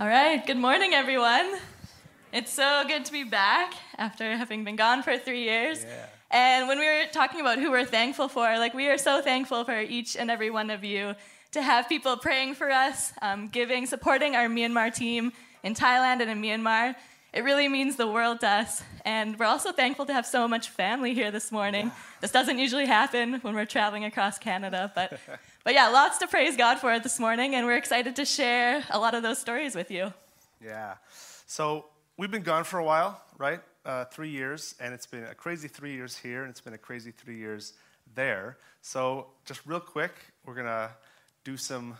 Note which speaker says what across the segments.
Speaker 1: All right, good morning, everyone. It's so good to be back after having been gone for three years.
Speaker 2: Yeah.
Speaker 1: And when we were talking about who we're thankful for, like we are so thankful for each and every one of you to have people praying for us, um, giving, supporting our Myanmar team in Thailand and in Myanmar. It really means the world to us. And we're also thankful to have so much family here this morning. This doesn't usually happen when we're traveling across Canada, but, but yeah, lots to praise God for this morning, and we're excited to share a lot of those stories with you.
Speaker 2: Yeah. So we've been gone for a while, right? Uh, three years, and it's been a crazy three years here, and it's been a crazy three years there. So just real quick, we're gonna do some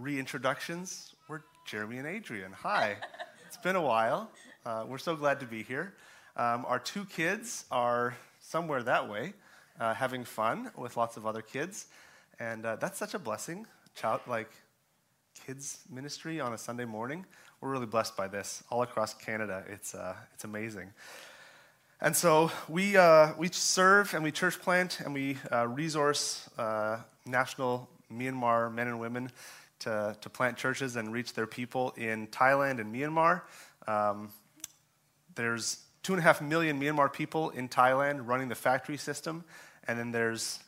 Speaker 2: reintroductions. We're Jeremy and Adrian. Hi. it's been a while. Uh, we're so glad to be here. Um, our two kids are somewhere that way, uh, having fun with lots of other kids, and uh, that's such a blessing. Child, like kids ministry on a Sunday morning. We're really blessed by this all across Canada. It's, uh, it's amazing. And so we, uh, we serve and we church plant and we uh, resource uh, national Myanmar men and women to, to plant churches and reach their people in Thailand and Myanmar. Um, there's two and a half million Myanmar people in Thailand running the factory system, and then there's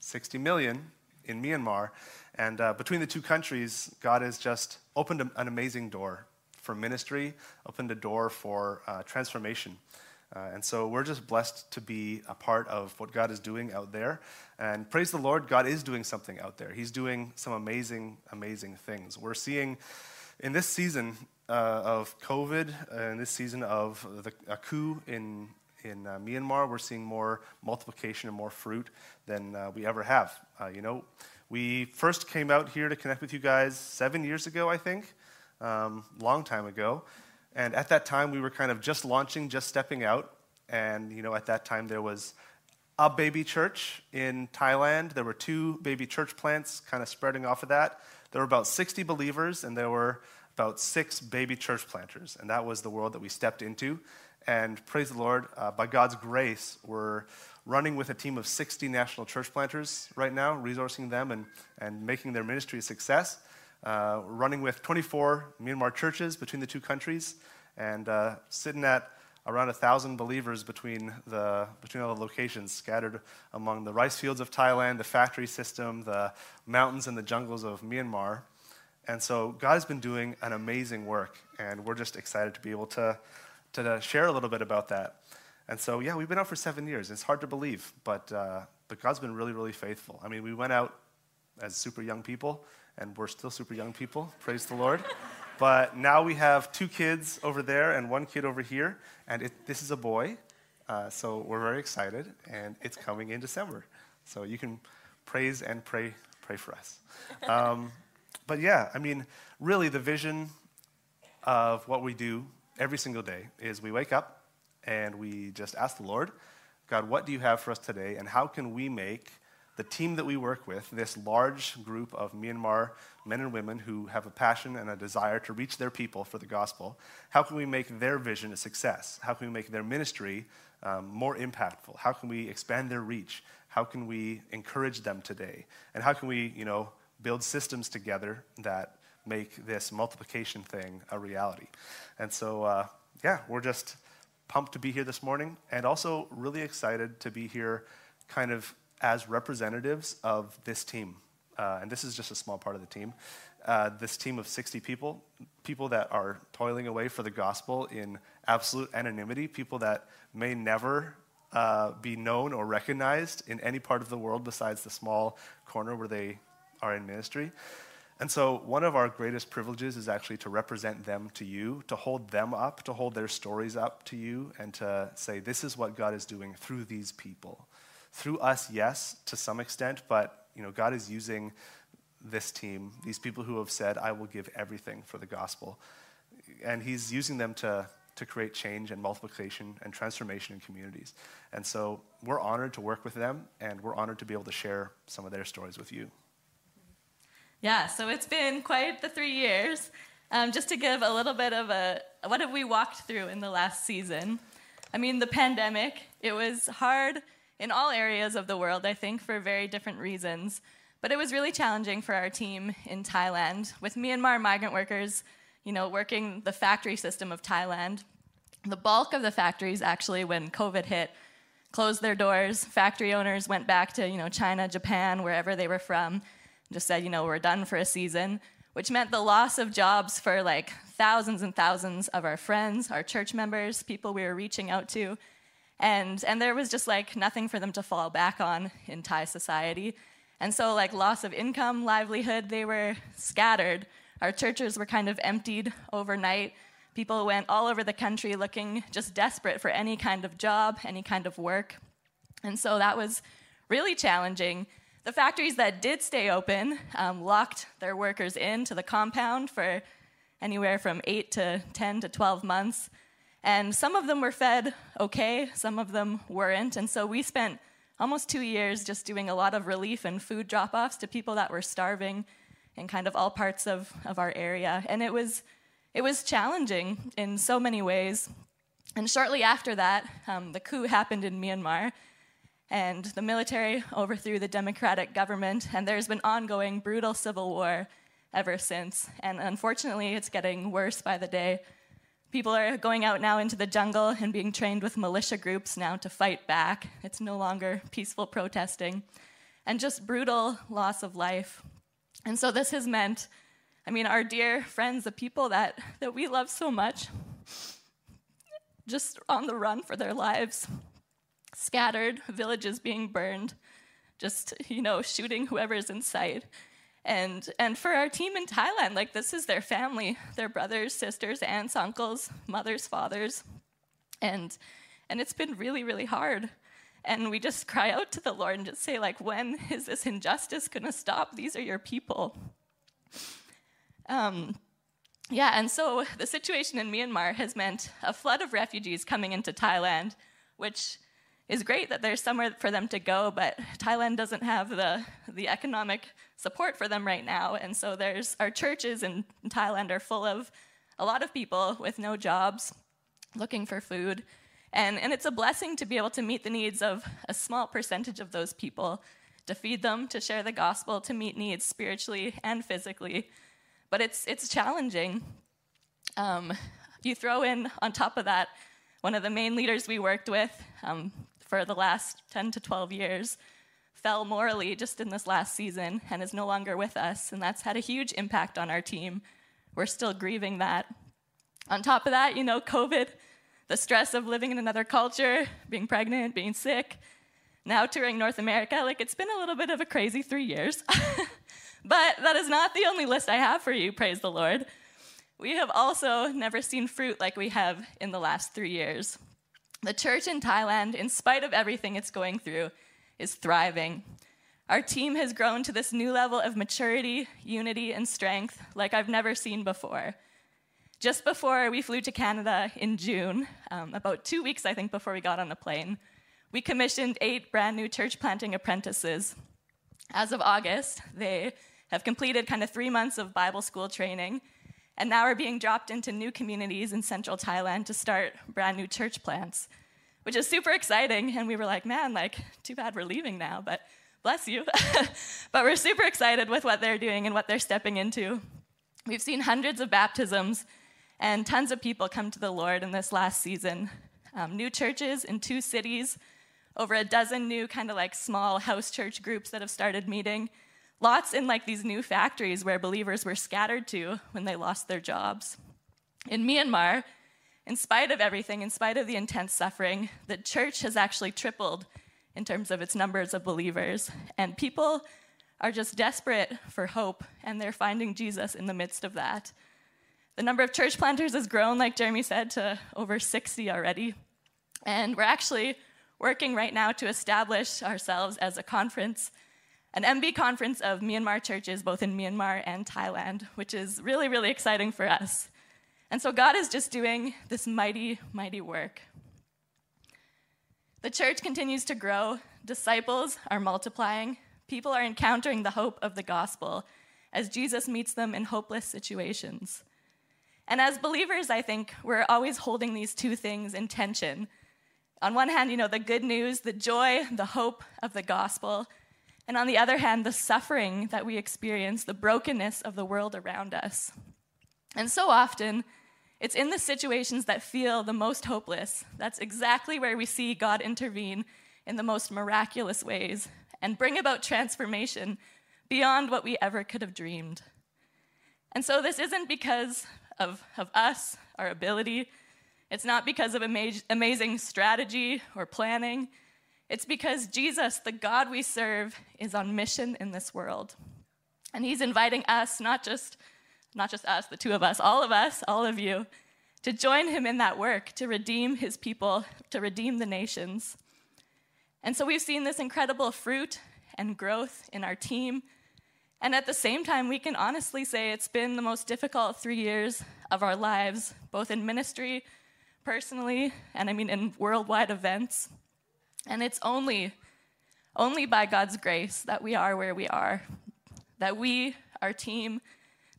Speaker 2: 60 million in Myanmar. And uh, between the two countries, God has just opened a, an amazing door for ministry, opened a door for uh, transformation. Uh, and so we're just blessed to be a part of what God is doing out there. And praise the Lord, God is doing something out there. He's doing some amazing, amazing things. We're seeing in this season uh, of COVID, uh, in this season of the, a coup in, in uh, Myanmar, we're seeing more multiplication and more fruit than uh, we ever have. Uh, you know, we first came out here to connect with you guys seven years ago, I think, um, long time ago. And at that time, we were kind of just launching, just stepping out. And, you know, at that time, there was a baby church in Thailand. There were two baby church plants kind of spreading off of that. There were about 60 believers, and there were about six baby church planters. And that was the world that we stepped into. And praise the Lord, uh, by God's grace, we're running with a team of 60 national church planters right now, resourcing them and, and making their ministry a success. Uh, running with 24 Myanmar churches between the two countries, and uh, sitting at around 1,000 believers between, the, between all the locations scattered among the rice fields of Thailand, the factory system, the mountains and the jungles of Myanmar. And so God has been doing an amazing work, and we're just excited to be able to, to share a little bit about that. And so, yeah, we've been out for seven years. It's hard to believe, but, uh, but God's been really, really faithful. I mean, we went out as super young people, and we're still super young people, praise the Lord. But now we have two kids over there and one kid over here, and it, this is a boy. Uh, so we're very excited, and it's coming in December. So you can praise and pray, pray for us. Um, but yeah, I mean, really, the vision of what we do every single day is we wake up and we just ask the Lord, God, what do you have for us today, and how can we make the team that we work with, this large group of Myanmar men and women who have a passion and a desire to reach their people for the gospel, how can we make their vision a success? How can we make their ministry um, more impactful? How can we expand their reach? How can we encourage them today? And how can we, you know, build systems together that make this multiplication thing a reality? And so, uh, yeah, we're just pumped to be here this morning and also really excited to be here kind of as representatives of this team. Uh, and this is just a small part of the team. Uh, this team of 60 people, people that are toiling away for the gospel in absolute anonymity, people that may never uh, be known or recognized in any part of the world besides the small corner where they are in ministry. And so, one of our greatest privileges is actually to represent them to you, to hold them up, to hold their stories up to you, and to say, This is what God is doing through these people through us, yes, to some extent, but you know, God is using this team, these people who have said, I will give everything for the gospel. And He's using them to, to create change and multiplication and transformation in communities. And so we're honored to work with them, and we're honored to be able to share some of their stories with you.
Speaker 1: Yeah, so it's been quite the three years. Um, just to give a little bit of a what have we walked through in the last season? I mean, the pandemic, it was hard in all areas of the world, I think, for very different reasons. But it was really challenging for our team in Thailand with Myanmar migrant workers, you know, working the factory system of Thailand. The bulk of the factories actually, when COVID hit, closed their doors. Factory owners went back to, you know, China, Japan, wherever they were from, just said, you know, we're done for a season, which meant the loss of jobs for like thousands and thousands of our friends, our church members, people we were reaching out to. And, and there was just like nothing for them to fall back on in Thai society. And so, like, loss of income, livelihood, they were scattered. Our churches were kind of emptied overnight. People went all over the country looking just desperate for any kind of job, any kind of work. And so that was really challenging. The factories that did stay open um, locked their workers into the compound for anywhere from 8 to 10 to 12 months. And some of them were fed okay, some of them weren't. And so we spent almost two years just doing a lot of relief and food drop offs to people that were starving in kind of all parts of, of our area. And it was, it was challenging in so many ways. And shortly after that, um, the coup happened in Myanmar, and the military overthrew the democratic government, and there's been ongoing brutal civil war ever since. And unfortunately, it's getting worse by the day. People are going out now into the jungle and being trained with militia groups now to fight back. It's no longer peaceful protesting and just brutal loss of life. And so this has meant, I mean, our dear friends, the people that, that we love so much, just on the run for their lives, scattered, villages being burned, just, you know, shooting whoever's in sight. And, and for our team in Thailand, like this is their family, their brothers, sisters, aunts, uncles, mothers, fathers. And, and it's been really, really hard. And we just cry out to the Lord and just say, like, when is this injustice going to stop? These are your people. Um, yeah, and so the situation in Myanmar has meant a flood of refugees coming into Thailand, which is great that there's somewhere for them to go, but Thailand doesn't have the, the economic support for them right now. And so there's our churches in Thailand are full of a lot of people with no jobs looking for food. And, and it's a blessing to be able to meet the needs of a small percentage of those people, to feed them, to share the gospel, to meet needs spiritually and physically. But it's, it's challenging. Um, you throw in, on top of that, one of the main leaders we worked with, um, for the last 10 to 12 years fell morally just in this last season and is no longer with us. And that's had a huge impact on our team. We're still grieving that. On top of that, you know, COVID, the stress of living in another culture, being pregnant, being sick, now touring North America, like it's been a little bit of a crazy three years. but that is not the only list I have for you, praise the Lord. We have also never seen fruit like we have in the last three years. The church in Thailand, in spite of everything it's going through, is thriving. Our team has grown to this new level of maturity, unity, and strength like I've never seen before. Just before we flew to Canada in June, um, about two weeks, I think, before we got on the plane, we commissioned eight brand new church planting apprentices. As of August, they have completed kind of three months of Bible school training and now are being dropped into new communities in central Thailand to start brand new church plants, which is super exciting. And we were like, man, like, too bad we're leaving now, but bless you. but we're super excited with what they're doing and what they're stepping into. We've seen hundreds of baptisms and tons of people come to the Lord in this last season. Um, new churches in two cities, over a dozen new kind of like small house church groups that have started meeting Lots in like these new factories where believers were scattered to when they lost their jobs. In Myanmar, in spite of everything, in spite of the intense suffering, the church has actually tripled in terms of its numbers of believers. And people are just desperate for hope, and they're finding Jesus in the midst of that. The number of church planters has grown, like Jeremy said, to over 60 already. And we're actually working right now to establish ourselves as a conference an MB conference of Myanmar churches, both in Myanmar and Thailand, which is really, really exciting for us. And so God is just doing this mighty, mighty work. The church continues to grow, disciples are multiplying, people are encountering the hope of the gospel as Jesus meets them in hopeless situations. And as believers, I think we're always holding these two things in tension. On one hand, you know, the good news, the joy, the hope of the gospel, and on the other hand, the suffering that we experience, the brokenness of the world around us. And so often, it's in the situations that feel the most hopeless. That's exactly where we see God intervene in the most miraculous ways and bring about transformation beyond what we ever could have dreamed. And so, this isn't because of, of us, our ability. It's not because of ama- amazing strategy or planning. It's because Jesus, the God we serve, is on mission in this world. And he's inviting us, not just, not just us, the two of us, all of us, all of you, to join him in that work, to redeem his people, to redeem the nations. And so we've seen this incredible fruit and growth in our team. And at the same time, we can honestly say it's been the most difficult three years of our lives, both in ministry, personally, and I mean in worldwide events. And it's only, only by God's grace that we are where we are, that we, our team,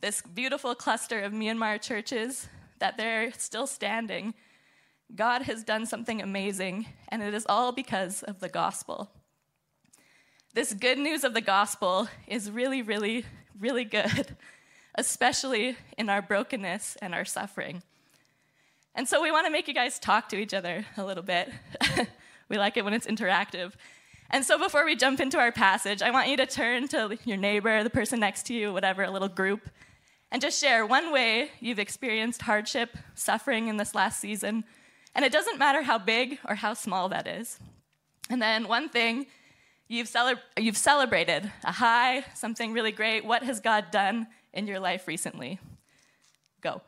Speaker 1: this beautiful cluster of Myanmar churches, that they're still standing. God has done something amazing, and it is all because of the gospel. This good news of the gospel is really, really, really good, especially in our brokenness and our suffering. And so we want to make you guys talk to each other a little bit. we like it when it's interactive. And so before we jump into our passage, I want you to turn to your neighbor, the person next to you, whatever, a little group, and just share one way you've experienced hardship, suffering in this last season. And it doesn't matter how big or how small that is. And then one thing you've, cele- you've celebrated a high, something really great. What has God done in your life recently? Go.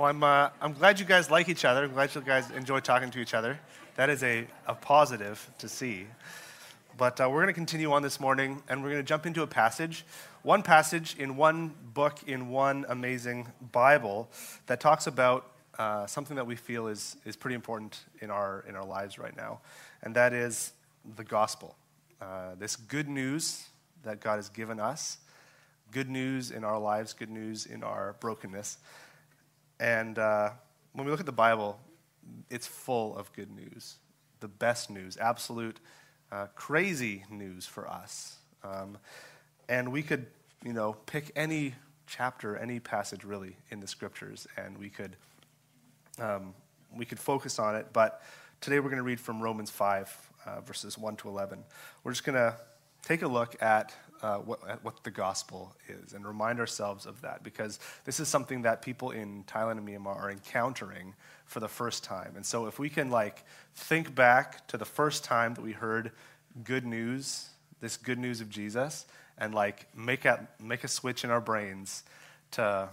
Speaker 2: Well, I'm, uh, I'm glad you guys like each other. I'm glad you guys enjoy talking to each other. That is a, a positive to see. But uh, we're going to continue on this morning, and we're going to jump into a passage, one passage in one book in one amazing Bible that talks about uh, something that we feel is, is pretty important in our, in our lives right now, and that is the gospel. Uh, this good news that God has given us, good news in our lives, good news in our brokenness. And uh, when we look at the Bible, it's full of good news, the best news, absolute uh, crazy news for us. Um, and we could, you know, pick any chapter, any passage really in the scriptures, and we could um, we could focus on it. But today we're going to read from Romans five, uh, verses one to eleven. We're just going to take a look at uh, what, what the gospel is and remind ourselves of that because this is something that people in Thailand and Myanmar are encountering for the first time. And so if we can like think back to the first time that we heard good news, this good news of Jesus, and like make a, make a switch in our brains to,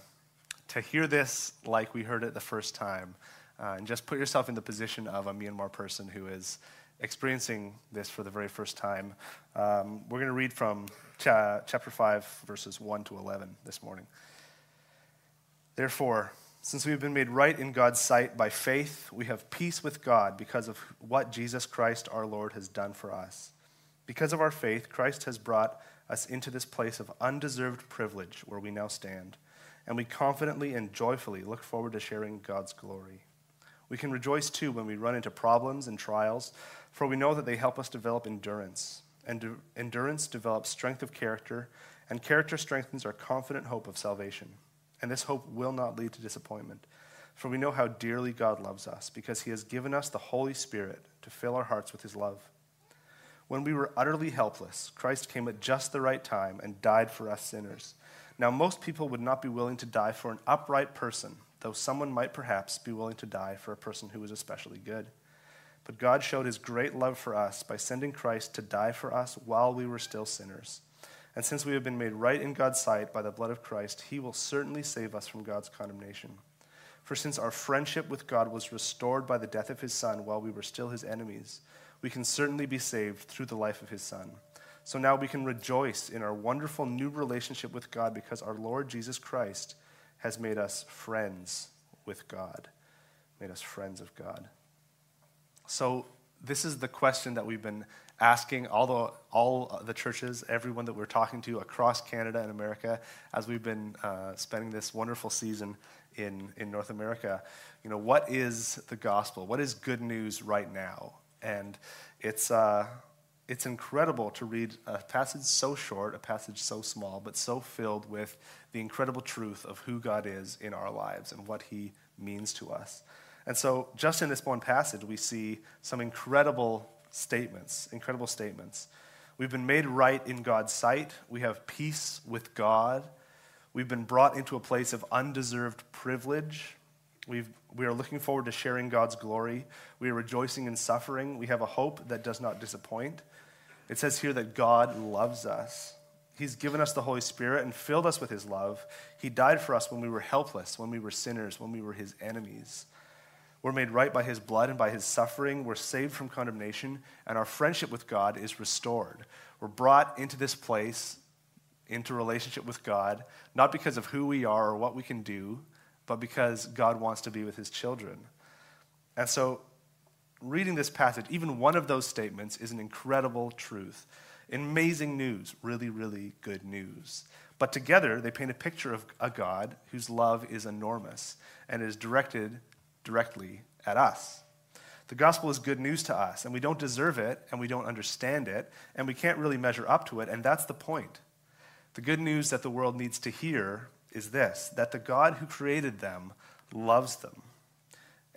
Speaker 2: to hear this like we heard it the first time, uh, and just put yourself in the position of a Myanmar person who is experiencing this for the very first time. Um, we're going to read from cha- chapter 5, verses 1 to 11 this morning. Therefore, since we have been made right in God's sight by faith, we have peace with God because of what Jesus Christ our Lord has done for us. Because of our faith, Christ has brought us into this place of undeserved privilege where we now stand, and we confidently and joyfully look forward to sharing God's glory. We can rejoice too when we run into problems and trials, for we know that they help us develop endurance. And endurance develops strength of character, and character strengthens our confident hope of salvation. And this hope will not lead to disappointment, for we know how dearly God loves us, because he has given us the Holy Spirit to fill our hearts with his love. When we were utterly helpless, Christ came at just the right time and died for us sinners. Now, most people would not be willing to die for an upright person, though someone might perhaps be willing to die for a person who was especially good. But God showed his great love for us by sending Christ to die for us while we were still sinners. And since we have been made right in God's sight by the blood of Christ, he will certainly save us from God's condemnation. For since our friendship with God was restored by the death of his Son while we were still his enemies, we can certainly be saved through the life of his Son. So now we can rejoice in our wonderful new relationship with God because our Lord Jesus Christ has made us friends with God, made us friends of God. So, this is the question that we've been asking all the, all the churches, everyone that we're talking to across Canada and America, as we've been uh, spending this wonderful season in, in North America. You know, what is the gospel? What is good news right now? And it's, uh, it's incredible to read a passage so short, a passage so small, but so filled with the incredible truth of who God is in our lives and what he means to us. And so, just in this one passage, we see some incredible statements, incredible statements. We've been made right in God's sight. We have peace with God. We've been brought into a place of undeserved privilege. We've, we are looking forward to sharing God's glory. We are rejoicing in suffering. We have a hope that does not disappoint. It says here that God loves us. He's given us the Holy Spirit and filled us with His love. He died for us when we were helpless, when we were sinners, when we were His enemies. We're made right by his blood and by his suffering. We're saved from condemnation, and our friendship with God is restored. We're brought into this place, into relationship with God, not because of who we are or what we can do, but because God wants to be with his children. And so, reading this passage, even one of those statements is an incredible truth. Amazing news, really, really good news. But together, they paint a picture of a God whose love is enormous and is directed directly at us. The gospel is good news to us, and we don't deserve it, and we don't understand it, and we can't really measure up to it, and that's the point. The good news that the world needs to hear is this that the God who created them loves them.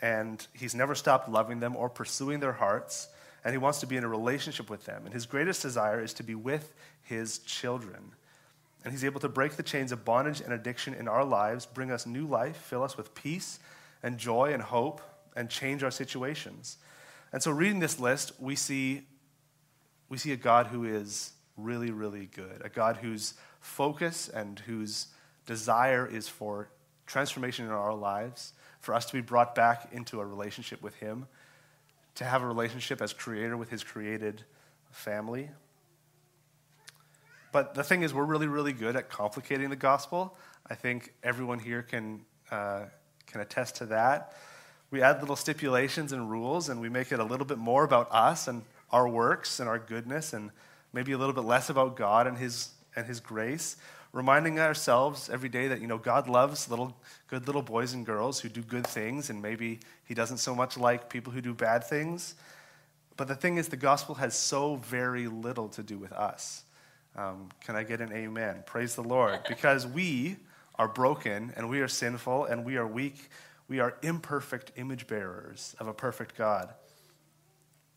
Speaker 2: And he's never stopped loving them or pursuing their hearts, and he wants to be in a relationship with them. And his greatest desire is to be with his children. And he's able to break the chains of bondage and addiction in our lives, bring us new life, fill us with peace and joy and hope and change our situations. And so, reading this list, we see, we see a God who is really, really good, a God whose focus and whose desire is for transformation in our lives, for us to be brought back into a relationship with Him, to have a relationship as creator with His created family. But the thing is, we're really, really good at complicating the gospel. I think everyone here can, uh, can attest to that. We add little stipulations and rules, and we make it a little bit more about us and our works and our goodness, and maybe a little bit less about God and His, and His grace. Reminding ourselves every day that you know God loves little good little boys and girls who do good things, and maybe He doesn't so much like people who do bad things. But the thing is, the gospel has so very little to do with us. Um, can I get an amen? Praise the Lord. Because we are broken and we are sinful and we are weak. We are imperfect image bearers of a perfect God.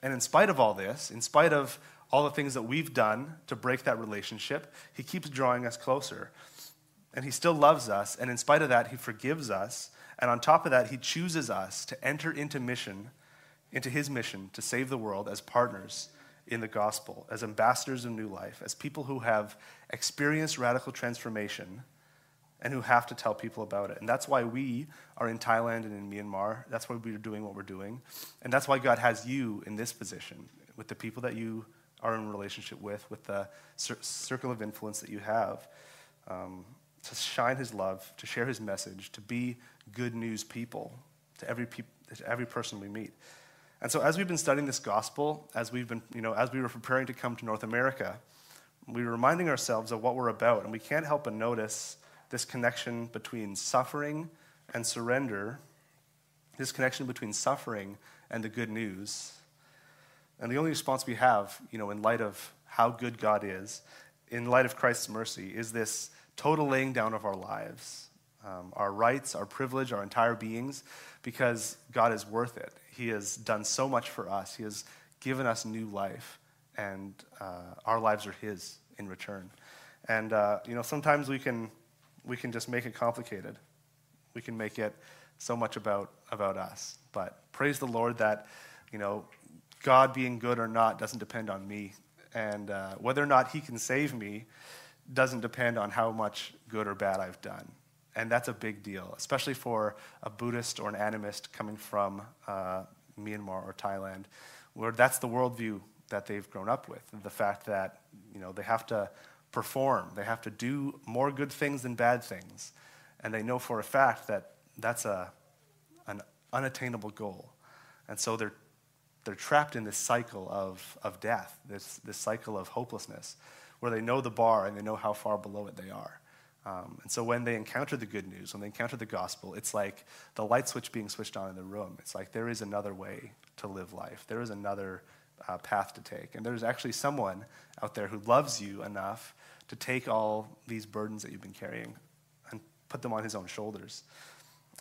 Speaker 2: And in spite of all this, in spite of all the things that we've done to break that relationship, He keeps drawing us closer. And He still loves us. And in spite of that, He forgives us. And on top of that, He chooses us to enter into mission, into His mission to save the world as partners in the gospel, as ambassadors of new life, as people who have experienced radical transformation and who have to tell people about it. And that's why we are in Thailand and in Myanmar. That's why we're doing what we're doing. And that's why God has you in this position with the people that you are in relationship with, with the cir- circle of influence that you have, um, to shine his love, to share his message, to be good news people to every, pe- to every person we meet. And so as we've been studying this gospel, as we've been, you know, as we were preparing to come to North America, we were reminding ourselves of what we're about, and we can't help but notice this connection between suffering and surrender, this connection between suffering and the good news. And the only response we have, you know, in light of how good God is, in light of Christ's mercy, is this total laying down of our lives, um, our rights, our privilege, our entire beings, because God is worth it. He has done so much for us. He has given us new life and uh, our lives are His in return. And uh, you know, sometimes we can we can just make it complicated. We can make it so much about about us. But praise the Lord that you know God being good or not doesn't depend on me, and uh, whether or not He can save me doesn't depend on how much good or bad I've done. And that's a big deal, especially for a Buddhist or an animist coming from uh, Myanmar or Thailand, where that's the worldview that they've grown up with. The fact that you know they have to perform, they have to do more good things than bad things, and they know for a fact that that's a an unattainable goal, and so they're they're trapped in this cycle of, of death, this, this cycle of hopelessness, where they know the bar and they know how far below it they are. Um, and so when they encounter the good news, when they encounter the gospel, it's like the light switch being switched on in the room. It's like there is another way to live life, there is another uh, path to take. And there's actually someone out there who loves you enough to take all these burdens that you've been carrying and put them on his own shoulders.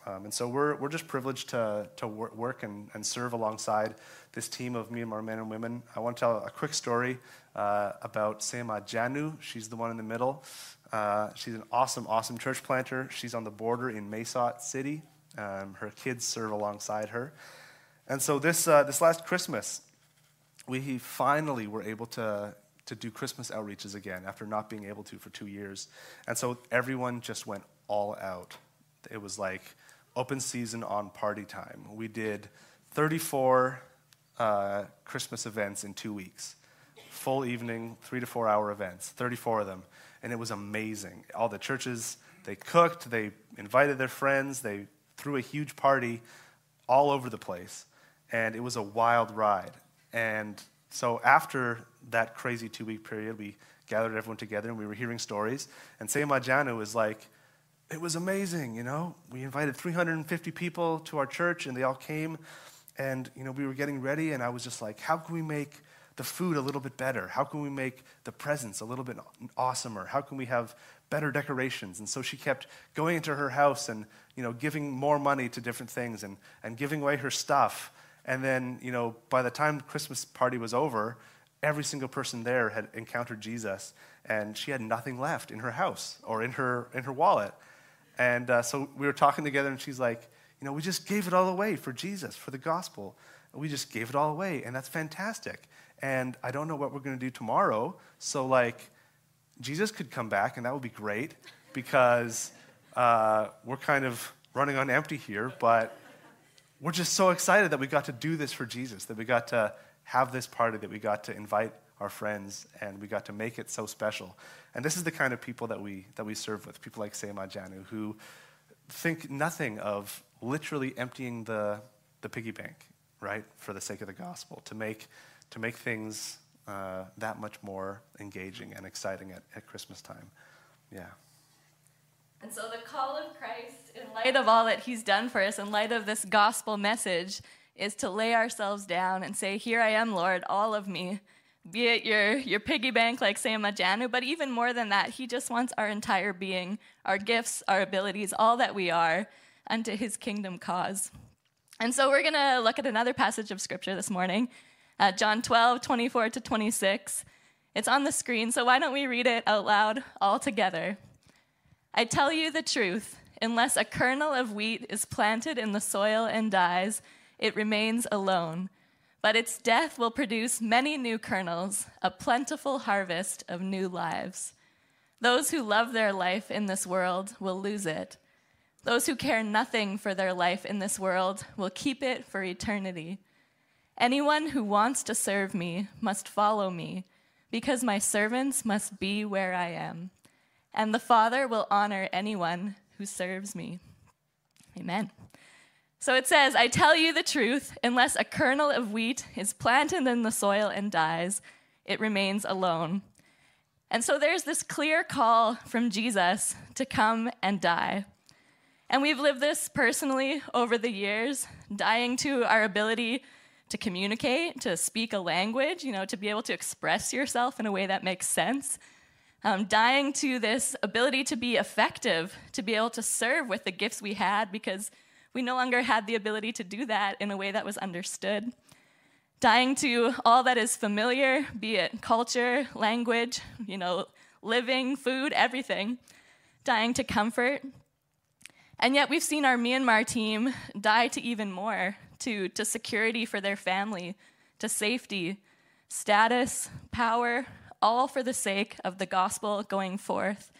Speaker 2: Um, and so we're, we're just privileged to, to work and, and serve alongside this team of Myanmar men and women. I want to tell a quick story uh, about Sema Janu. She's the one in the middle. Uh, she's an awesome, awesome church planter. She's on the border in Mae Sot City. Um, her kids serve alongside her. And so this, uh, this last Christmas, we finally were able to, to do Christmas outreaches again after not being able to for two years. And so everyone just went all out. It was like open season on party time. We did 34 uh, Christmas events in two weeks, full evening, three to four hour events, 34 of them. And it was amazing. All the churches, they cooked, they invited their friends, they threw a huge party all over the place. And it was a wild ride. And so after that crazy two week period, we gathered everyone together and we were hearing stories. And Sema Janu was like, it was amazing, you know. We invited 350 people to our church and they all came and you know we were getting ready and I was just like, how can we make the food a little bit better? How can we make the presents a little bit awesomer? How can we have better decorations? And so she kept going into her house and you know giving more money to different things and, and giving away her stuff. And then, you know, by the time Christmas party was over, every single person there had encountered Jesus and she had nothing left in her house or in her in her wallet. And uh, so we were talking together, and she's like, You know, we just gave it all away for Jesus, for the gospel. We just gave it all away, and that's fantastic. And I don't know what we're going to do tomorrow. So, like, Jesus could come back, and that would be great because uh, we're kind of running on empty here, but we're just so excited that we got to do this for Jesus, that we got to have this party, that we got to invite our friends, and we got to make it so special. And this is the kind of people that we, that we serve with, people like Sema Janu, who think nothing of literally emptying the, the piggy bank, right, for the sake of the gospel, to make, to make things uh, that much more engaging and exciting at, at Christmas time. Yeah.
Speaker 1: And so the call of Christ, in light of all that he's done for us, in light of this gospel message, is to lay ourselves down and say, Here I am, Lord, all of me be it your, your piggy bank like Sema Janu, but even more than that, he just wants our entire being, our gifts, our abilities, all that we are, unto his kingdom cause. And so we're going to look at another passage of scripture this morning, uh, John 12, 24 to 26. It's on the screen, so why don't we read it out loud all together? I tell you the truth, unless a kernel of wheat is planted in the soil and dies, it remains alone but its death will produce many new kernels, a plentiful harvest of new lives. Those who love their life in this world will lose it. Those who care nothing for their life in this world will keep it for eternity. Anyone who wants to serve me must follow me, because my servants must be where I am. And the Father will honor anyone who serves me. Amen. So it says, I tell you the truth, unless a kernel of wheat is planted in the soil and dies, it remains alone. And so there's this clear call from Jesus to come and die. And we've lived this personally over the years, dying to our ability to communicate, to speak a language, you know, to be able to express yourself in a way that makes sense. Um, dying to this ability to be effective, to be able to serve with the gifts we had because we no longer had the ability to do that in a way that was understood. dying to all that is familiar, be it culture, language, you know, living, food, everything, dying to comfort. And yet we've seen our Myanmar team die to even more, to, to security for their family, to safety, status, power, all for the sake of the gospel going forth,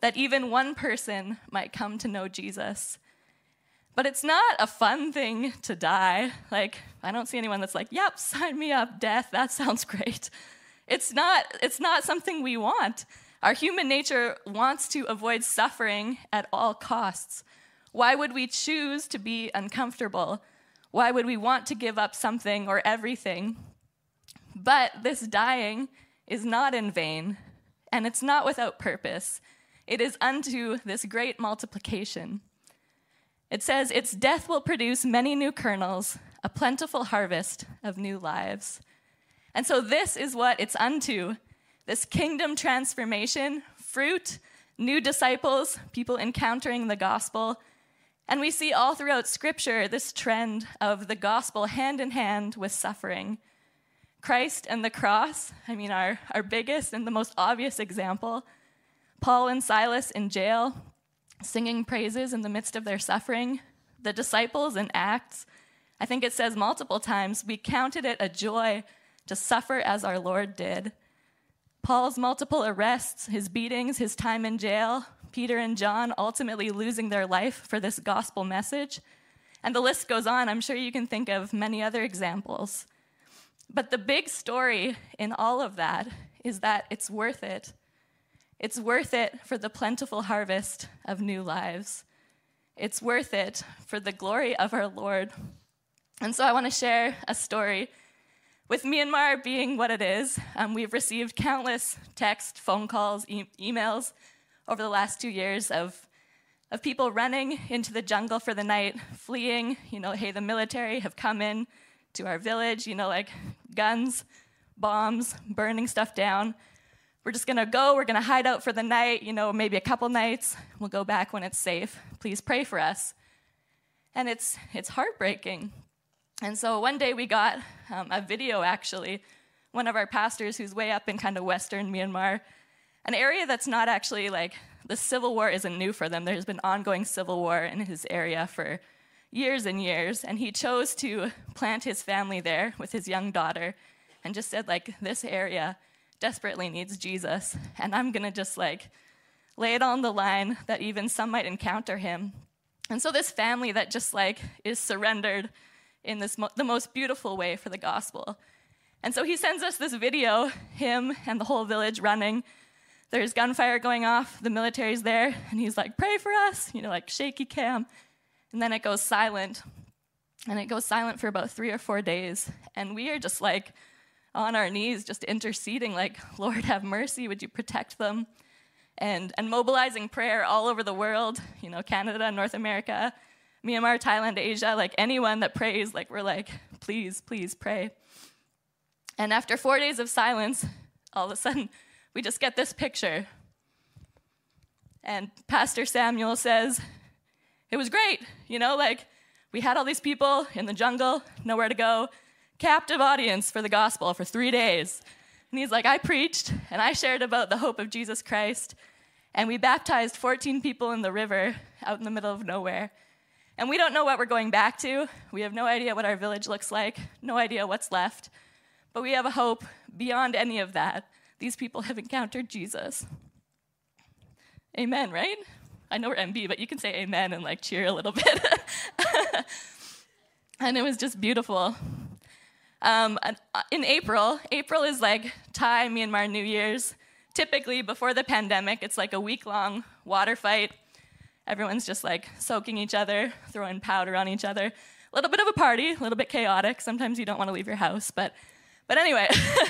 Speaker 1: that even one person might come to know Jesus. But it's not a fun thing to die. Like, I don't see anyone that's like, yep, sign me up, death, that sounds great. It's not, it's not something we want. Our human nature wants to avoid suffering at all costs. Why would we choose to be uncomfortable? Why would we want to give up something or everything? But this dying is not in vain, and it's not without purpose. It is unto this great multiplication. It says, Its death will produce many new kernels, a plentiful harvest of new lives. And so, this is what it's unto this kingdom transformation, fruit, new disciples, people encountering the gospel. And we see all throughout Scripture this trend of the gospel hand in hand with suffering. Christ and the cross, I mean, our, our biggest and the most obvious example. Paul and Silas in jail, singing praises in the midst of their suffering. The disciples in Acts, I think it says multiple times, we counted it a joy to suffer as our Lord did. Paul's multiple arrests, his beatings, his time in jail, Peter and John ultimately losing their life for this gospel message. And the list goes on. I'm sure you can think of many other examples. But the big story in all of that is that it's worth it. It's worth it for the plentiful harvest of new lives. It's worth it for the glory of our Lord. And so I want to share a story. With Myanmar being what it is, um, we've received countless text, phone calls, e- emails over the last two years of, of people running into the jungle for the night, fleeing. You know, hey, the military have come in to our village, you know, like guns, bombs, burning stuff down. We're just gonna go, we're gonna hide out for the night, you know, maybe a couple nights. We'll go back when it's safe. Please pray for us. And it's, it's heartbreaking. And so one day we got um, a video actually, one of our pastors who's way up in kind of western Myanmar, an area that's not actually like the civil war isn't new for them. There's been ongoing civil war in his area for years and years, and he chose to plant his family there with his young daughter and just said, like, this area desperately needs Jesus, and I'm gonna just like lay it on the line that even some might encounter him. And so this family that just like is surrendered in this mo- the most beautiful way for the gospel. And so he sends us this video, him and the whole village running. There's gunfire going off, the military's there, and he's like, pray for us, you know, like shaky cam. And then it goes silent. And it goes silent for about three or four days. And we are just like on our knees, just interceding, like, Lord, have mercy. Would you protect them? And, and mobilizing prayer all over the world, you know, Canada, North America, Myanmar, Thailand, Asia, like anyone that prays, like, we're like, please, please pray. And after four days of silence, all of a sudden, we just get this picture. And Pastor Samuel says, it was great. You know, like we had all these people in the jungle, nowhere to go, captive audience for the gospel for three days. And he's like, I preached and I shared about the hope of Jesus Christ. And we baptized 14 people in the river out in the middle of nowhere. And we don't know what we're going back to. We have no idea what our village looks like, no idea what's left. But we have a hope beyond any of that. These people have encountered Jesus. Amen, right? I know we're MB, but you can say amen and like cheer a little bit. and it was just beautiful. Um, uh, in April, April is like Thai Myanmar New Year's. Typically, before the pandemic, it's like a week long water fight. Everyone's just like soaking each other, throwing powder on each other. A little bit of a party, a little bit chaotic. Sometimes you don't want to leave your house, but, but anyway,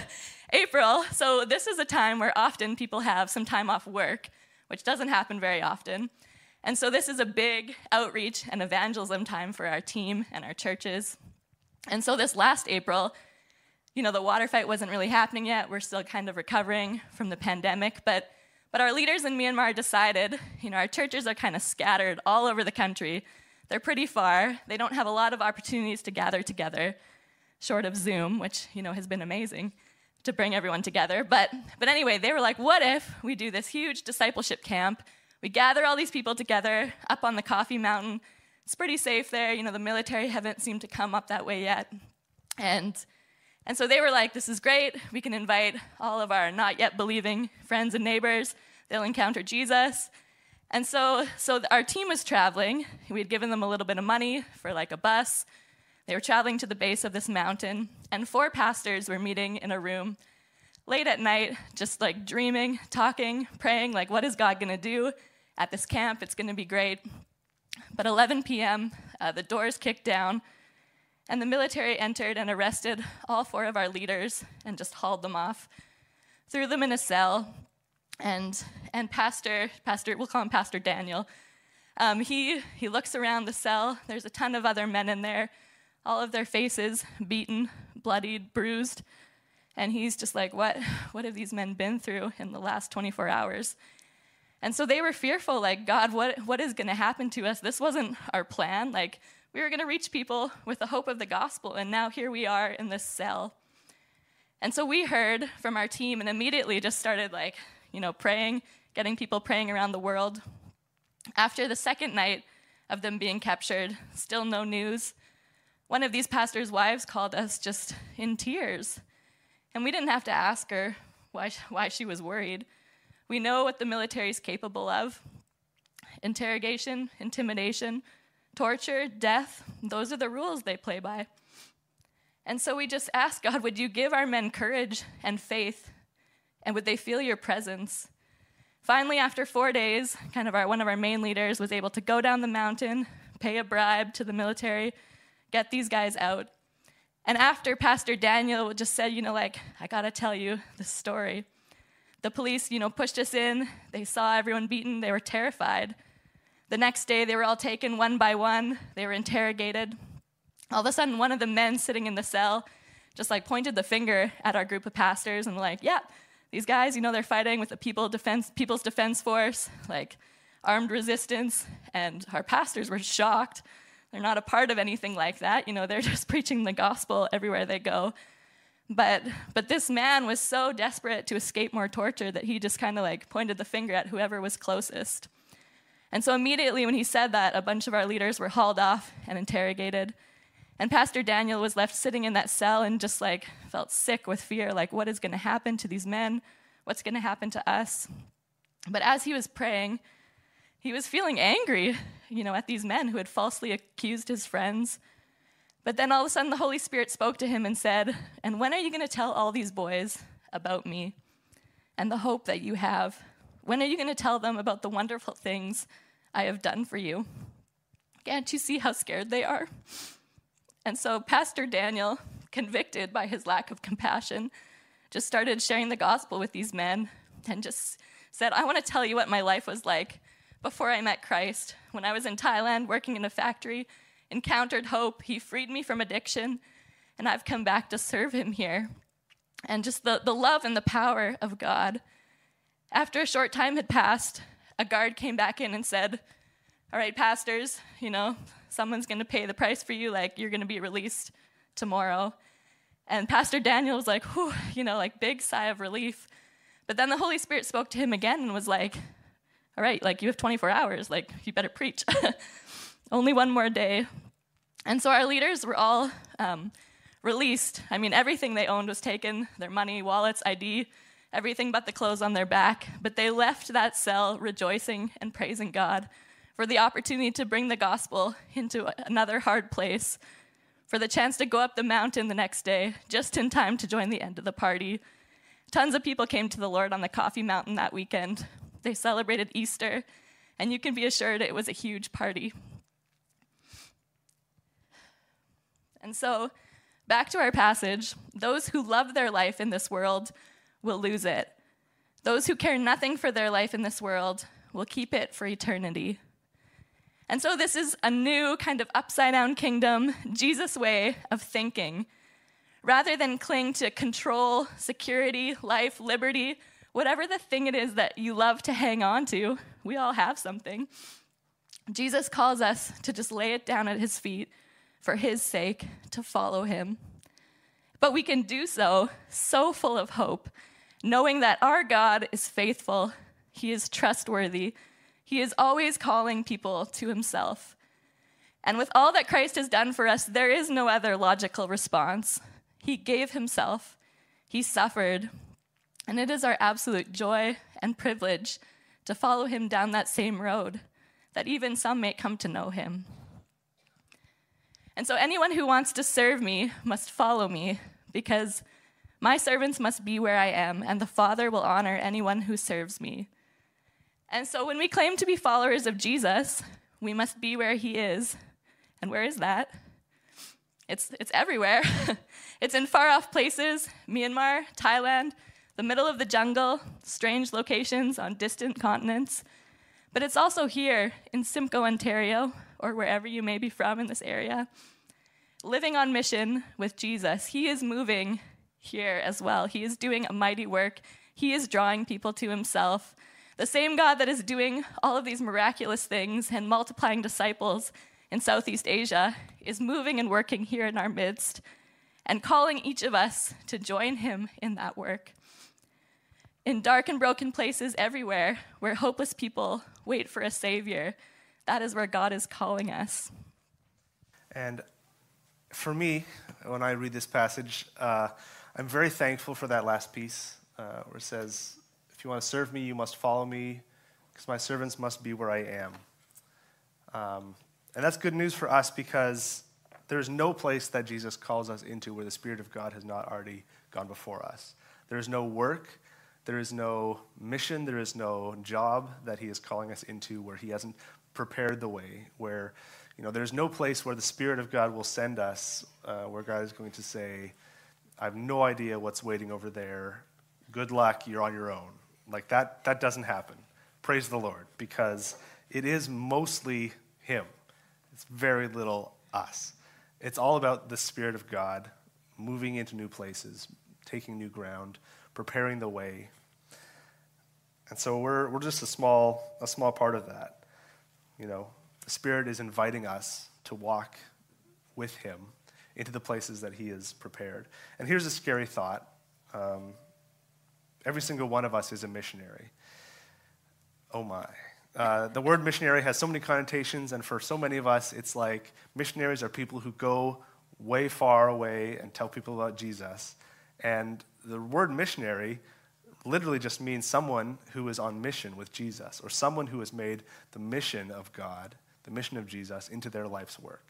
Speaker 1: April. So, this is a time where often people have some time off work which doesn't happen very often. And so this is a big outreach and evangelism time for our team and our churches. And so this last April, you know, the water fight wasn't really happening yet. We're still kind of recovering from the pandemic, but but our leaders in Myanmar decided, you know, our churches are kind of scattered all over the country. They're pretty far. They don't have a lot of opportunities to gather together. short of Zoom, which you know has been amazing to bring everyone together. But but anyway, they were like, what if we do this huge discipleship camp? We gather all these people together up on the coffee mountain. It's pretty safe there. You know, the military haven't seemed to come up that way yet. And and so they were like, this is great. We can invite all of our not yet believing friends and neighbors. They'll encounter Jesus. And so, so our team was traveling. We had given them a little bit of money for like a bus. They were traveling to the base of this mountain, and four pastors were meeting in a room late at night, just like dreaming, talking, praying, like, what is God gonna do at this camp? It's gonna be great. But 11 p.m., uh, the doors kicked down, and the military entered and arrested all four of our leaders and just hauled them off, threw them in a cell, and and Pastor Pastor we'll call him Pastor Daniel. Um, he he looks around the cell. There's a ton of other men in there, all of their faces beaten, bloodied, bruised, and he's just like, what what have these men been through in the last 24 hours? And so they were fearful, like God, what what is going to happen to us? This wasn't our plan. Like we were going to reach people with the hope of the gospel, and now here we are in this cell. And so we heard from our team and immediately just started like, you know, praying, getting people praying around the world. After the second night of them being captured, still no news. One of these pastors' wives called us just in tears. And we didn't have to ask her why, why she was worried. We know what the military is capable of interrogation, intimidation, torture, death, those are the rules they play by. And so we just ask God, would you give our men courage and faith? And would they feel your presence? Finally, after four days, kind of our, one of our main leaders was able to go down the mountain, pay a bribe to the military, get these guys out. And after Pastor Daniel just said, you know, like, I gotta tell you the story. The police, you know, pushed us in. They saw everyone beaten. They were terrified. The next day, they were all taken one by one. They were interrogated. All of a sudden, one of the men sitting in the cell just like pointed the finger at our group of pastors and like, yeah, these guys, you know, they're fighting with the people defense, People's Defense Force, like armed resistance. And our pastors were shocked. They're not a part of anything like that. You know, they're just preaching the gospel everywhere they go. But but this man was so desperate to escape more torture that he just kind of like pointed the finger at whoever was closest. And so immediately when he said that, a bunch of our leaders were hauled off and interrogated. And Pastor Daniel was left sitting in that cell and just like felt sick with fear like, what is going to happen to these men? What's going to happen to us? But as he was praying, he was feeling angry, you know, at these men who had falsely accused his friends. But then all of a sudden, the Holy Spirit spoke to him and said, And when are you going to tell all these boys about me and the hope that you have? When are you going to tell them about the wonderful things I have done for you. Can't you see how scared they are? And so, Pastor Daniel, convicted by his lack of compassion, just started sharing the gospel with these men and just said, I want to tell you what my life was like before I met Christ. When I was in Thailand working in a factory, encountered hope, he freed me from addiction, and I've come back to serve him here. And just the, the love and the power of God. After a short time had passed, a guard came back in and said, All right, pastors, you know, someone's going to pay the price for you. Like, you're going to be released tomorrow. And Pastor Daniel was like, Whew, you know, like big sigh of relief. But then the Holy Spirit spoke to him again and was like, All right, like, you have 24 hours. Like, you better preach. Only one more day. And so our leaders were all um, released. I mean, everything they owned was taken their money, wallets, ID everything but the clothes on their back, but they left that cell rejoicing and praising God for the opportunity to bring the gospel into another hard place, for the chance to go up the mountain the next day, just in time to join the end of the party. Tons of people came to the Lord on the Coffee Mountain that weekend. They celebrated Easter, and you can be assured it was a huge party. And so, back to our passage those who love their life in this world will lose it. Those who care nothing for their life in this world will keep it for eternity. And so, this is a new kind of upside down kingdom, Jesus way of thinking. Rather than cling to control, security, life, liberty, whatever the thing it is that you love to hang on to, we all have something. Jesus calls us to just lay it down at his feet for his sake, to follow him. But we can do so so full of hope, knowing that our God is faithful, He is trustworthy, He is always calling people to Himself. And with all that Christ has done for us, there is no other logical response. He gave Himself, He suffered, and it is our absolute joy and privilege to follow Him down that same road, that even some may come to know Him. And so anyone who wants to serve me must follow me, because my servants must be where I am, and the Father will honor anyone who serves me. And so when we claim to be followers of Jesus, we must be where he is. And where is that? It's, it's everywhere. it's in far off places Myanmar, Thailand, the middle of the jungle, strange locations on distant continents. But it's also here in Simcoe, Ontario, or wherever you may be from in this area. Living on mission with Jesus, He is moving here as well. He is doing a mighty work, He is drawing people to Himself. The same God that is doing all of these miraculous things and multiplying disciples in Southeast Asia is moving and working here in our midst and calling each of us to join Him in that work. In dark and broken places everywhere, where hopeless people wait for a Savior, that is where God is calling us.
Speaker 2: And for me, when I read this passage, uh, I'm very thankful for that last piece uh, where it says, If you want to serve me, you must follow me, because my servants must be where I am. Um, and that's good news for us because there's no place that Jesus calls us into where the Spirit of God has not already gone before us. There is no work, there is no mission, there is no job that He is calling us into where He hasn't prepared the way, where you know, there's no place where the Spirit of God will send us uh, where God is going to say, I have no idea what's waiting over there. Good luck, you're on your own. Like that, that doesn't happen. Praise the Lord, because it is mostly Him. It's very little us. It's all about the Spirit of God moving into new places, taking new ground, preparing the way. And so we're, we're just a small, a small part of that. You know, the Spirit is inviting us to walk with Him into the places that He has prepared. And here's a scary thought um, every single one of us is a missionary. Oh my. Uh, the word missionary has so many connotations, and for so many of us, it's like missionaries are people who go way far away and tell people about Jesus. And the word missionary literally just means someone who is on mission with Jesus, or someone who has made the mission of God the mission of Jesus into their life's work.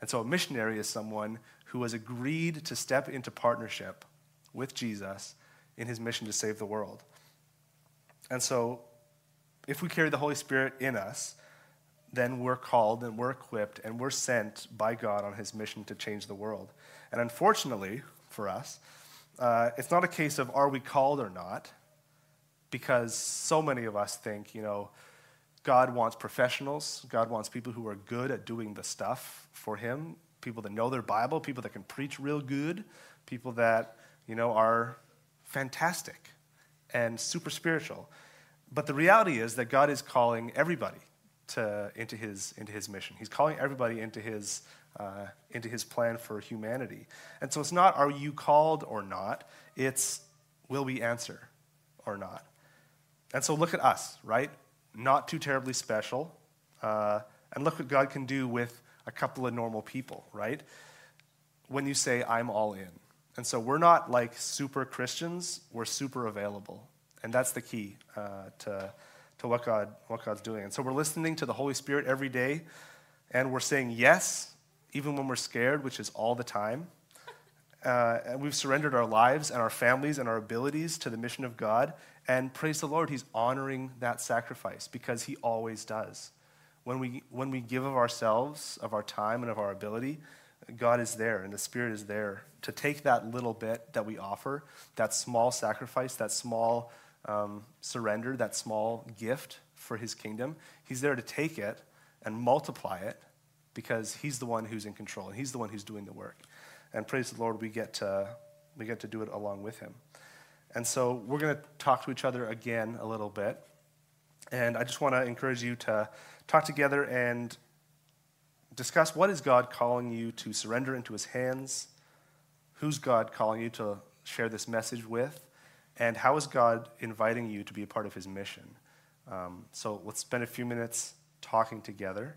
Speaker 2: And so a missionary is someone who has agreed to step into partnership with Jesus in his mission to save the world. And so if we carry the Holy Spirit in us, then we're called and we're equipped and we're sent by God on his mission to change the world. And unfortunately for us, uh, it's not a case of are we called or not, because so many of us think, you know, God wants professionals. God wants people who are good at doing the stuff for Him, people that know their Bible, people that can preach real good, people that, you know, are fantastic and super spiritual. But the reality is that God is calling everybody to, into, his, into his mission. He's calling everybody into his, uh, into his plan for humanity. And so it's not, are you called or not? It's, will we answer or not? And so look at us, right? not too terribly special. Uh, and look what God can do with a couple of normal people, right? When you say, I'm all in. And so we're not like super Christians, we're super available. And that's the key uh, to, to what, God, what God's doing. And so we're listening to the Holy Spirit every day, and we're saying yes, even when we're scared, which is all the time. Uh, and we've surrendered our lives and our families and our abilities to the mission of God. And praise the Lord, He's honoring that sacrifice because He always does. When we, when we give of ourselves, of our time, and of our ability, God is there and the Spirit is there to take that little bit that we offer, that small sacrifice, that small um, surrender, that small gift for His kingdom. He's there to take it and multiply it because He's the one who's in control and He's the one who's doing the work. And praise the Lord, we get to, we get to do it along with Him. And so we're going to talk to each other again a little bit. And I just want to encourage you to talk together and discuss what is God calling you to surrender into his hands? who's God calling you to share this message with? And how is God inviting you to be a part of his mission? Um, so let's spend a few minutes talking together.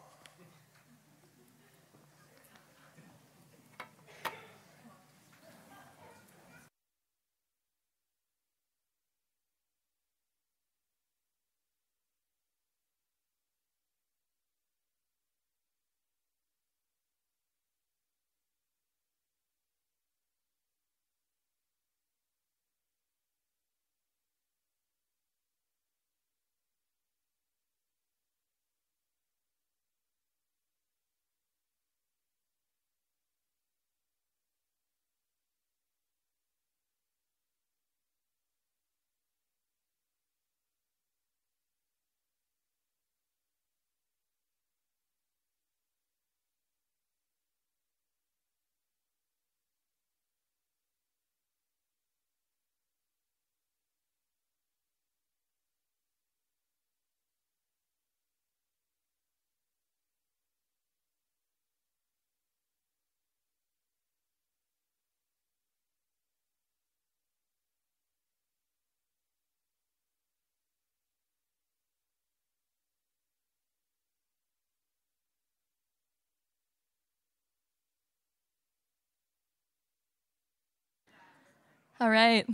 Speaker 1: All right.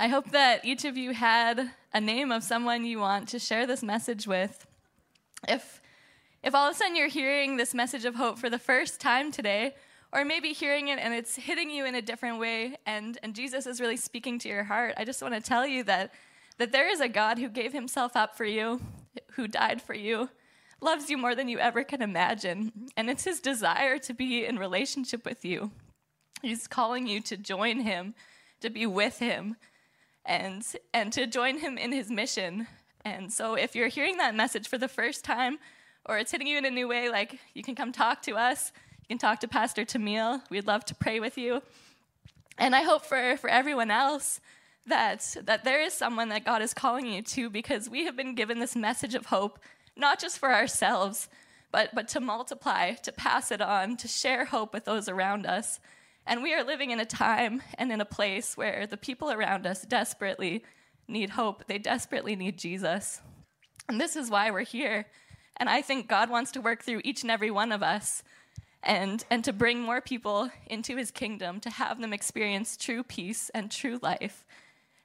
Speaker 1: I hope that each of you had a name of someone you want to share this message with. If if all of a sudden you're hearing this message of hope for the first time today, or maybe hearing it and it's hitting you in a different way and, and Jesus is really speaking to your heart, I just want to tell you that, that there is a God who gave himself up for you, who died for you, loves you more than you ever can imagine, and it's his desire to be in relationship with you. He's calling you to join him to be with him and and to join him in his mission. And so if you're hearing that message for the first time or it's hitting you in a new way, like you can come talk to us. You can talk to Pastor Tamil. We'd love to pray with you. And I hope for, for everyone else that, that there is someone that God is calling you to because we have been given this message of hope, not just for ourselves, but, but to multiply, to pass it on, to share hope with those around us. And we are living in a time and in a place where the people around us desperately need hope. They desperately need Jesus. And this is why we're here. And I think God wants to work through each and every one of us and, and to bring more people into his kingdom, to have them experience true peace and true life.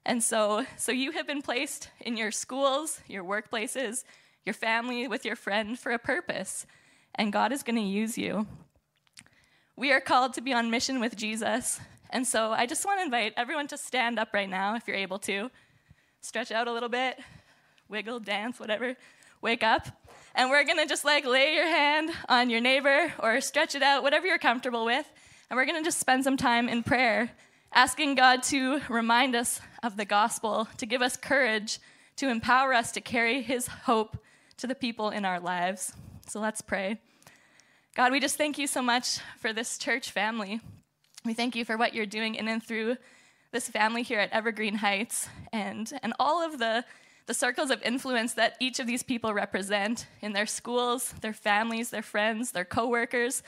Speaker 1: And so, so you have been placed in your schools, your workplaces, your family, with your friend for a purpose. And God is going to use you. We are called to be on mission with Jesus. And so I just want to invite everyone to stand up right now if you're able to. Stretch out a little bit, wiggle, dance, whatever. Wake up. And we're going to just like lay your hand on your neighbor or stretch it out, whatever you're comfortable with. And we're going to just spend some time in prayer, asking God to remind us of the gospel, to give us courage, to empower us to carry his hope to the people in our lives. So let's pray. God, we just thank you so much for this church family. We thank you for what you're doing in and through this family here at Evergreen Heights and, and all of the, the circles of influence that each of these people represent in their schools, their families, their friends, their coworkers.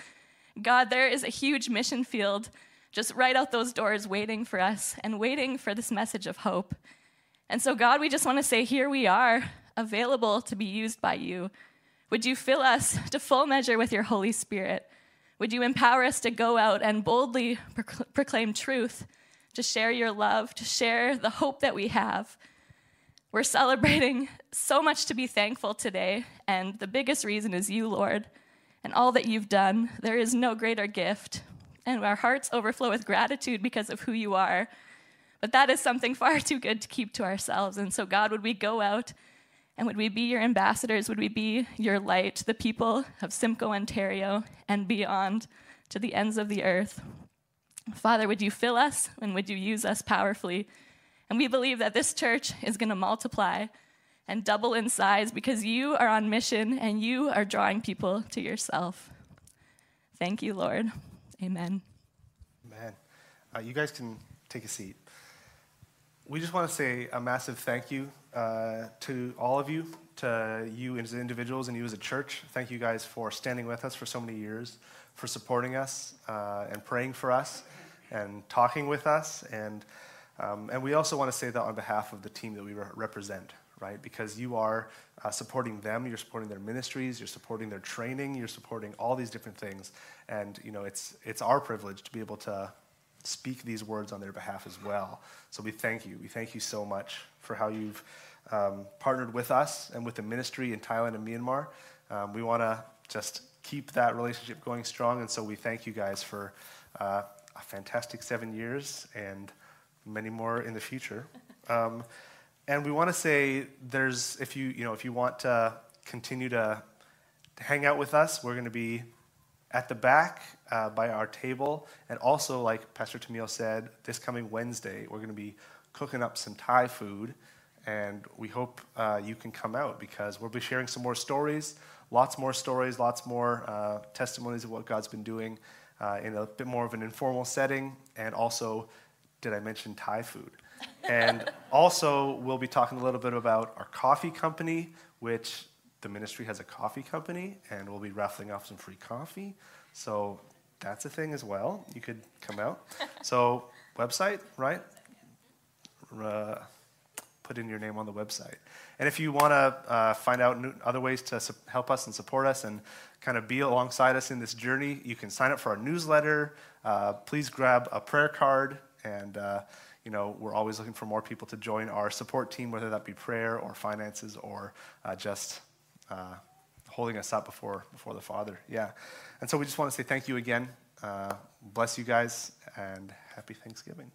Speaker 1: God, there is a huge mission field just right out those doors waiting for us and waiting for this message of hope. And so, God, we just want to say, here we are, available to be used by you. Would you fill us to full measure with your Holy Spirit? Would you empower us to go out and boldly proclaim truth, to share your love, to share the hope that we have? We're celebrating so much to be thankful today, and the biggest reason is you, Lord, and all that you've done. There is no greater gift, and our hearts overflow with gratitude because of who you are. But that is something far too good to keep to ourselves. And so, God, would we go out and would we be your ambassadors? Would we be your light to the people of Simcoe, Ontario, and beyond to the ends of the earth? Father, would you fill us and would you use us powerfully? And we believe that this church is going to multiply and double in size because you are on mission and you are drawing people to yourself. Thank you, Lord. Amen.
Speaker 2: Amen. Uh, you guys can take a seat. We just want to say a massive thank you uh, to all of you, to you as individuals and you as a church. Thank you guys for standing with us for so many years, for supporting us uh, and praying for us and talking with us. And, um, and we also want to say that on behalf of the team that we re- represent, right? Because you are uh, supporting them, you're supporting their ministries, you're supporting their training, you're supporting all these different things. And, you know, it's, it's our privilege to be able to speak these words on their behalf as well. So we thank you. We thank you so much for how you've um, partnered with us and with the ministry in Thailand and Myanmar. Um, we want to just keep that relationship going strong, and so we thank you guys for uh, a fantastic seven years and many more in the future. Um, and we want to say there's if you you know if you want to continue to, to hang out with us, we're going to be at the back uh, by our table, and also like Pastor Tamil said, this coming Wednesday we're going to be cooking up some Thai food and we hope uh, you can come out because we'll be sharing some more stories, lots more stories, lots more uh, testimonies of what God's been doing uh, in a bit more of an informal setting. And also, did I mention Thai food? and also, we'll be talking a little bit about our coffee company, which the ministry has a coffee company, and we'll be raffling off some free coffee. So that's a thing as well. You could come out. so, website, right? Uh, put in your name on the website. And if you want to uh, find out new, other ways to su- help us and support us and kind of be alongside us in this journey, you can sign up for our newsletter. Uh, please grab a prayer card. And, uh, you know, we're always looking for more people to join our support team, whether that be prayer or finances or uh, just uh, holding us up before, before the Father. Yeah. And so we just want to say thank you again. Uh, bless you guys and happy Thanksgiving.